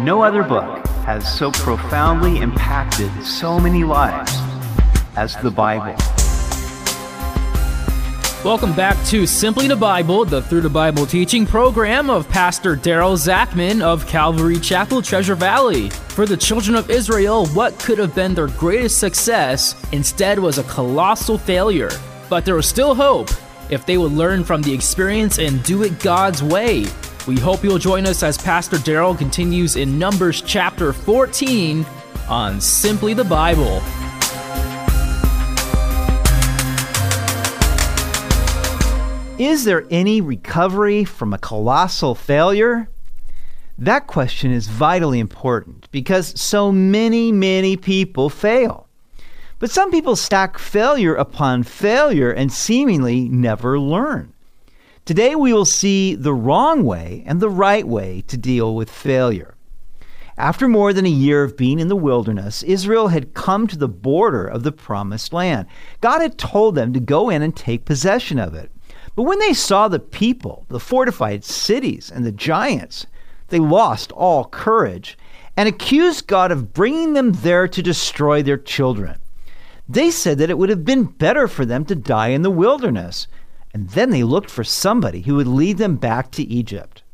No other book has so profoundly impacted so many lives as the Bible. Welcome back to Simply the Bible, the Through the Bible teaching program of Pastor Daryl Zachman of Calvary Chapel, Treasure Valley. For the children of Israel, what could have been their greatest success instead was a colossal failure. But there was still hope if they would learn from the experience and do it God's way. We hope you'll join us as Pastor Daryl continues in Numbers chapter 14 on Simply the Bible. Is there any recovery from a colossal failure? That question is vitally important because so many, many people fail. But some people stack failure upon failure and seemingly never learn. Today we will see the wrong way and the right way to deal with failure. After more than a year of being in the wilderness, Israel had come to the border of the promised land. God had told them to go in and take possession of it. But when they saw the people, the fortified cities, and the giants, they lost all courage and accused God of bringing them there to destroy their children. They said that it would have been better for them to die in the wilderness and then they looked for somebody who would lead them back to Egypt.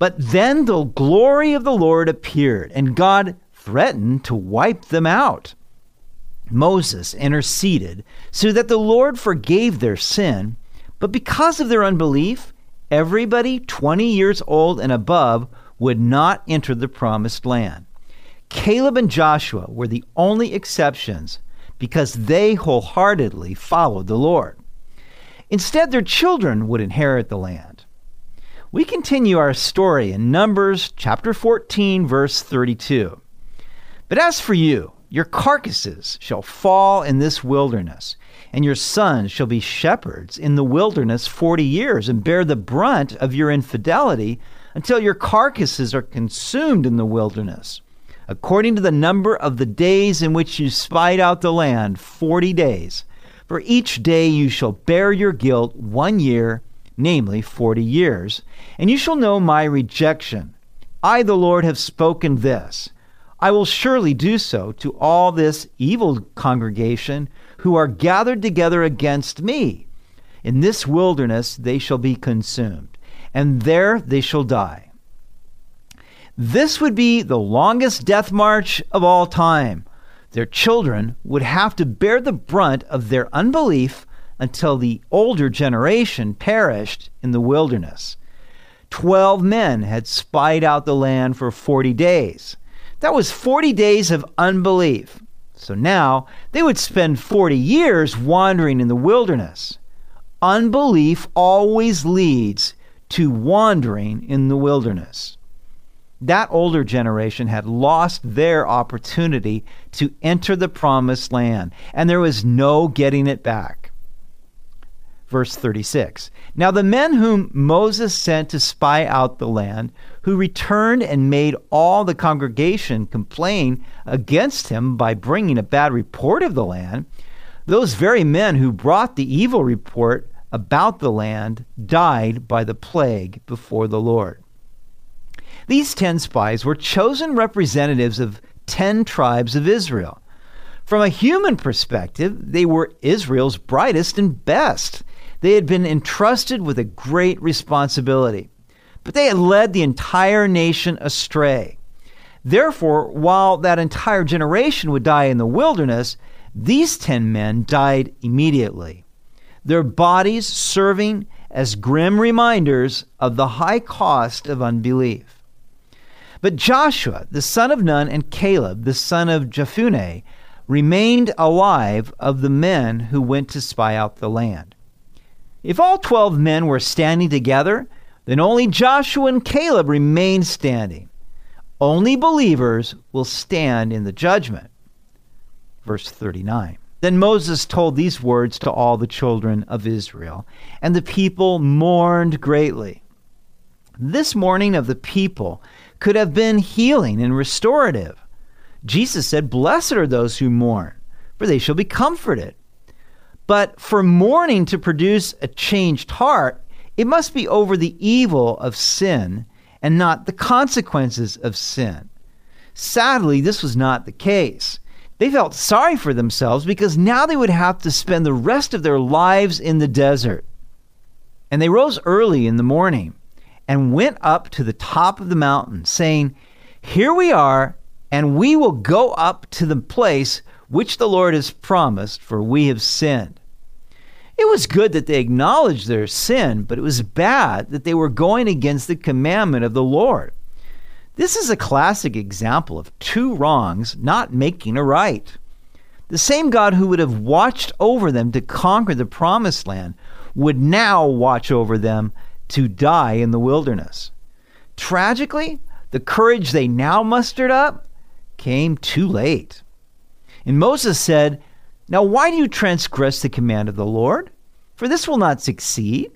But then the glory of the Lord appeared, and God threatened to wipe them out. Moses interceded so that the Lord forgave their sin, but because of their unbelief, everybody 20 years old and above would not enter the promised land. Caleb and Joshua were the only exceptions because they wholeheartedly followed the Lord. Instead, their children would inherit the land. We continue our story in Numbers chapter 14, verse 32. But as for you, your carcasses shall fall in this wilderness, and your sons shall be shepherds in the wilderness forty years, and bear the brunt of your infidelity until your carcasses are consumed in the wilderness. According to the number of the days in which you spied out the land, forty days. For each day you shall bear your guilt one year, namely forty years, and you shall know my rejection. I, the Lord, have spoken this. I will surely do so to all this evil congregation who are gathered together against me. In this wilderness they shall be consumed, and there they shall die. This would be the longest death march of all time their children would have to bear the brunt of their unbelief until the older generation perished in the wilderness. Twelve men had spied out the land for 40 days. That was 40 days of unbelief. So now they would spend 40 years wandering in the wilderness. Unbelief always leads to wandering in the wilderness that older generation had lost their opportunity to enter the promised land, and there was no getting it back. Verse 36 Now the men whom Moses sent to spy out the land, who returned and made all the congregation complain against him by bringing a bad report of the land, those very men who brought the evil report about the land died by the plague before the Lord. These 10 spies were chosen representatives of 10 tribes of Israel. From a human perspective, they were Israel's brightest and best. They had been entrusted with a great responsibility, but they had led the entire nation astray. Therefore, while that entire generation would die in the wilderness, these 10 men died immediately, their bodies serving as grim reminders of the high cost of unbelief. But Joshua, the son of Nun, and Caleb, the son of Jephunneh, remained alive of the men who went to spy out the land. If all twelve men were standing together, then only Joshua and Caleb remained standing. Only believers will stand in the judgment. Verse 39. Then Moses told these words to all the children of Israel, and the people mourned greatly. This mourning of the people could have been healing and restorative. Jesus said, Blessed are those who mourn, for they shall be comforted. But for mourning to produce a changed heart, it must be over the evil of sin and not the consequences of sin. Sadly, this was not the case. They felt sorry for themselves because now they would have to spend the rest of their lives in the desert. And they rose early in the morning and went up to the top of the mountain, saying, Here we are, and we will go up to the place which the Lord has promised, for we have sinned. It was good that they acknowledged their sin, but it was bad that they were going against the commandment of the Lord. This is a classic example of two wrongs not making a right. The same God who would have watched over them to conquer the promised land would now watch over them to die in the wilderness. Tragically, the courage they now mustered up came too late. And Moses said, Now why do you transgress the command of the Lord? For this will not succeed.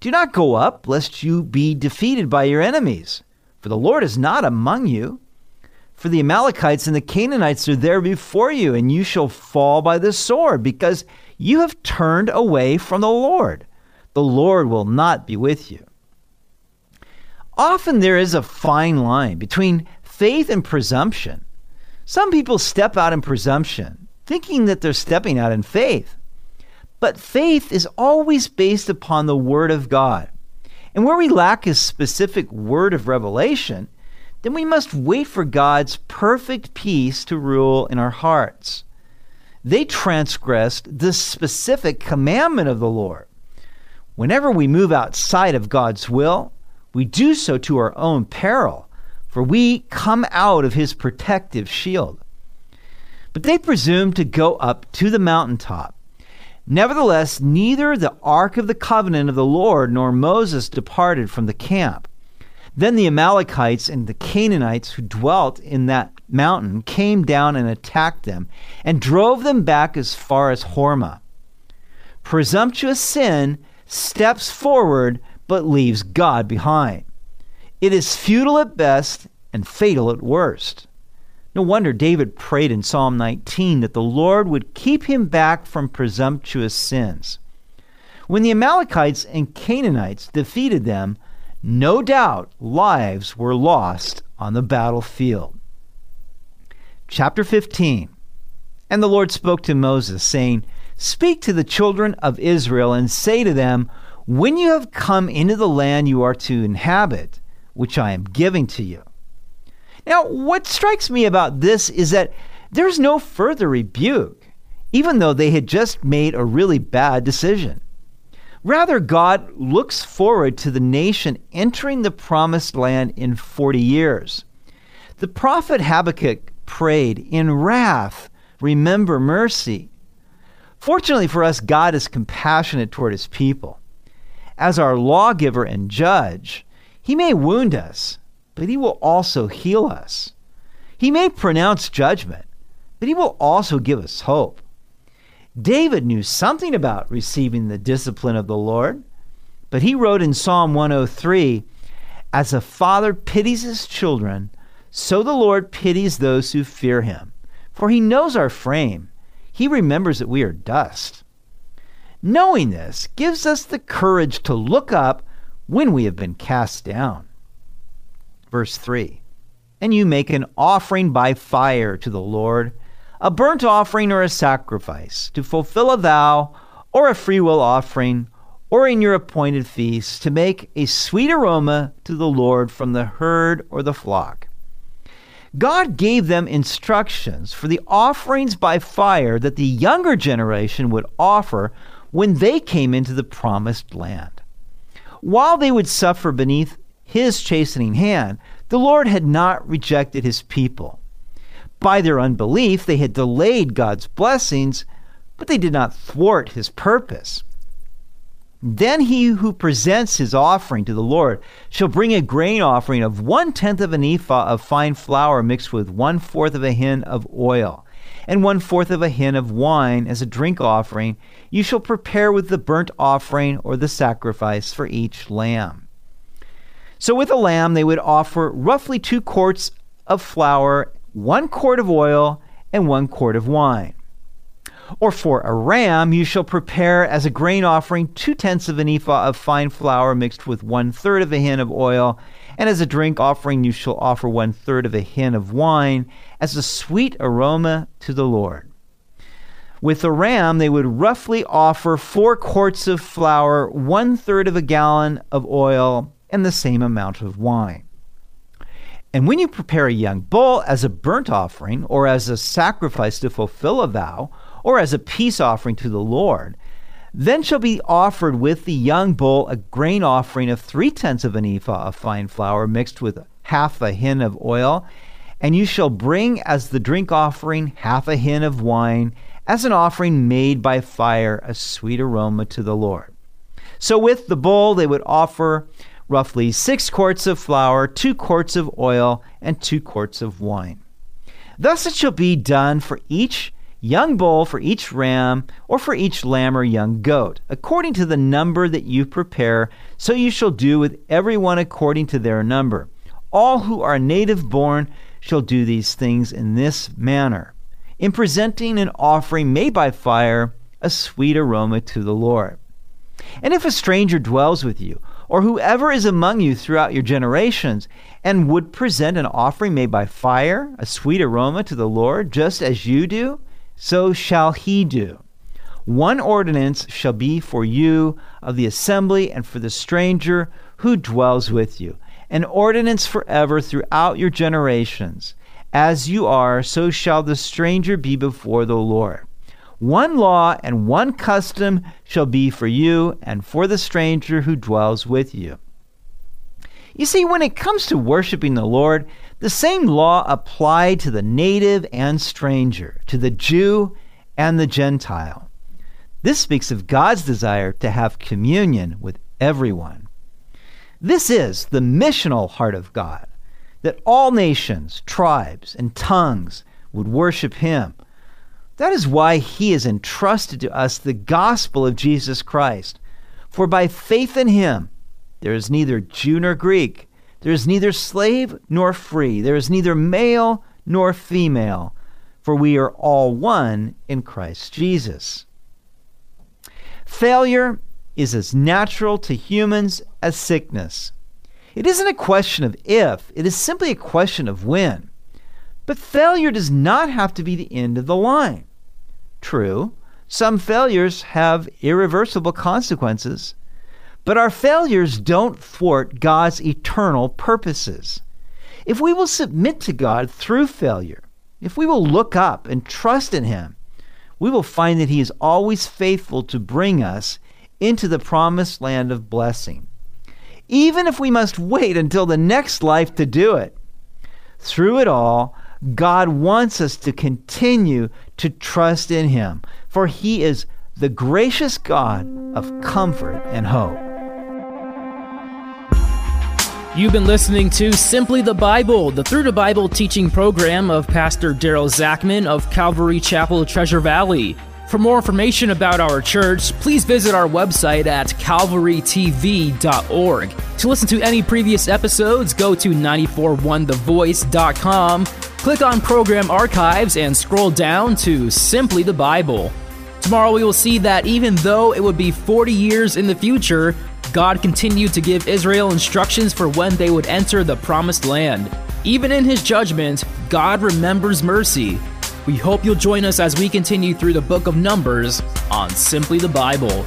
Do not go up, lest you be defeated by your enemies. For the Lord is not among you. For the Amalekites and the Canaanites are there before you, and you shall fall by the sword, because you have turned away from the Lord. The Lord will not be with you. Often there is a fine line between faith and presumption. Some people step out in presumption, thinking that they're stepping out in faith. But faith is always based upon the Word of God. And where we lack a specific word of revelation, then we must wait for God's perfect peace to rule in our hearts. They transgressed the specific commandment of the Lord. Whenever we move outside of God's will, we do so to our own peril, for we come out of his protective shield. But they presumed to go up to the mountaintop Nevertheless, neither the ark of the covenant of the Lord nor Moses departed from the camp. Then the Amalekites and the Canaanites who dwelt in that mountain came down and attacked them and drove them back as far as Hormah. Presumptuous sin steps forward but leaves God behind. It is futile at best and fatal at worst. No wonder David prayed in Psalm 19 that the Lord would keep him back from presumptuous sins. When the Amalekites and Canaanites defeated them, no doubt lives were lost on the battlefield. Chapter 15 And the Lord spoke to Moses, saying, Speak to the children of Israel and say to them, When you have come into the land you are to inhabit, which I am giving to you, now, what strikes me about this is that there's no further rebuke, even though they had just made a really bad decision. Rather, God looks forward to the nation entering the promised land in 40 years. The prophet Habakkuk prayed, In wrath, remember mercy. Fortunately for us, God is compassionate toward his people. As our lawgiver and judge, he may wound us, but he will also heal us. He may pronounce judgment, but he will also give us hope. David knew something about receiving the discipline of the Lord, but he wrote in Psalm 103 As a father pities his children, so the Lord pities those who fear him. For he knows our frame, he remembers that we are dust. Knowing this gives us the courage to look up when we have been cast down. Verse 3 And you make an offering by fire to the Lord, a burnt offering or a sacrifice, to fulfill a vow or a freewill offering, or in your appointed feast, to make a sweet aroma to the Lord from the herd or the flock. God gave them instructions for the offerings by fire that the younger generation would offer when they came into the promised land. While they would suffer beneath his chastening hand, the Lord had not rejected his people. By their unbelief, they had delayed God's blessings, but they did not thwart his purpose. Then he who presents his offering to the Lord shall bring a grain offering of one tenth of an ephah of fine flour mixed with one fourth of a hin of oil, and one fourth of a hin of wine as a drink offering. You shall prepare with the burnt offering or the sacrifice for each lamb. So with a lamb, they would offer roughly two quarts of flour, one quart of oil, and one quart of wine. Or for a ram, you shall prepare as a grain offering two tenths of an ephah of fine flour mixed with one third of a hin of oil. And as a drink offering, you shall offer one third of a hin of wine as a sweet aroma to the Lord. With the ram, they would roughly offer four quarts of flour, one third of a gallon of oil, and the same amount of wine. And when you prepare a young bull as a burnt offering, or as a sacrifice to fulfill a vow, or as a peace offering to the Lord, then shall be offered with the young bull a grain offering of three tenths of an ephah of fine flour mixed with half a hin of oil. And you shall bring as the drink offering half a hin of wine, as an offering made by fire, a sweet aroma to the Lord. So with the bull, they would offer roughly six quarts of flour, two quarts of oil, and two quarts of wine. Thus it shall be done for each young bull, for each ram, or for each lamb or young goat, according to the number that you prepare, so you shall do with every one according to their number. All who are native born shall do these things in this manner, in presenting an offering made by fire, a sweet aroma to the Lord. And if a stranger dwells with you, or whoever is among you throughout your generations, and would present an offering made by fire, a sweet aroma to the Lord, just as you do, so shall he do. One ordinance shall be for you of the assembly and for the stranger who dwells with you, an ordinance forever throughout your generations. As you are, so shall the stranger be before the Lord. One law and one custom shall be for you and for the stranger who dwells with you. You see, when it comes to worshiping the Lord, the same law applied to the native and stranger, to the Jew and the Gentile. This speaks of God's desire to have communion with everyone. This is the missional heart of God, that all nations, tribes, and tongues would worship Him that is why he has entrusted to us the gospel of Jesus Christ. For by faith in him, there is neither Jew nor Greek, there is neither slave nor free, there is neither male nor female, for we are all one in Christ Jesus. Failure is as natural to humans as sickness. It isn't a question of if, it is simply a question of when. But failure does not have to be the end of the line. True, some failures have irreversible consequences, but our failures don't thwart God's eternal purposes. If we will submit to God through failure, if we will look up and trust in Him, we will find that He is always faithful to bring us into the promised land of blessing, even if we must wait until the next life to do it. Through it all, God wants us to continue to trust in Him, for He is the gracious God of comfort and hope. You've been listening to Simply the Bible, the Through the Bible teaching program of Pastor Daryl Zachman of Calvary Chapel, Treasure Valley. For more information about our church, please visit our website at calvarytv.org. To listen to any previous episodes, go to 941thevoice.com, click on Program Archives, and scroll down to Simply the Bible. Tomorrow we will see that even though it would be 40 years in the future, God continued to give Israel instructions for when they would enter the promised land. Even in his judgment, God remembers mercy. We hope you'll join us as we continue through the book of Numbers on Simply the Bible.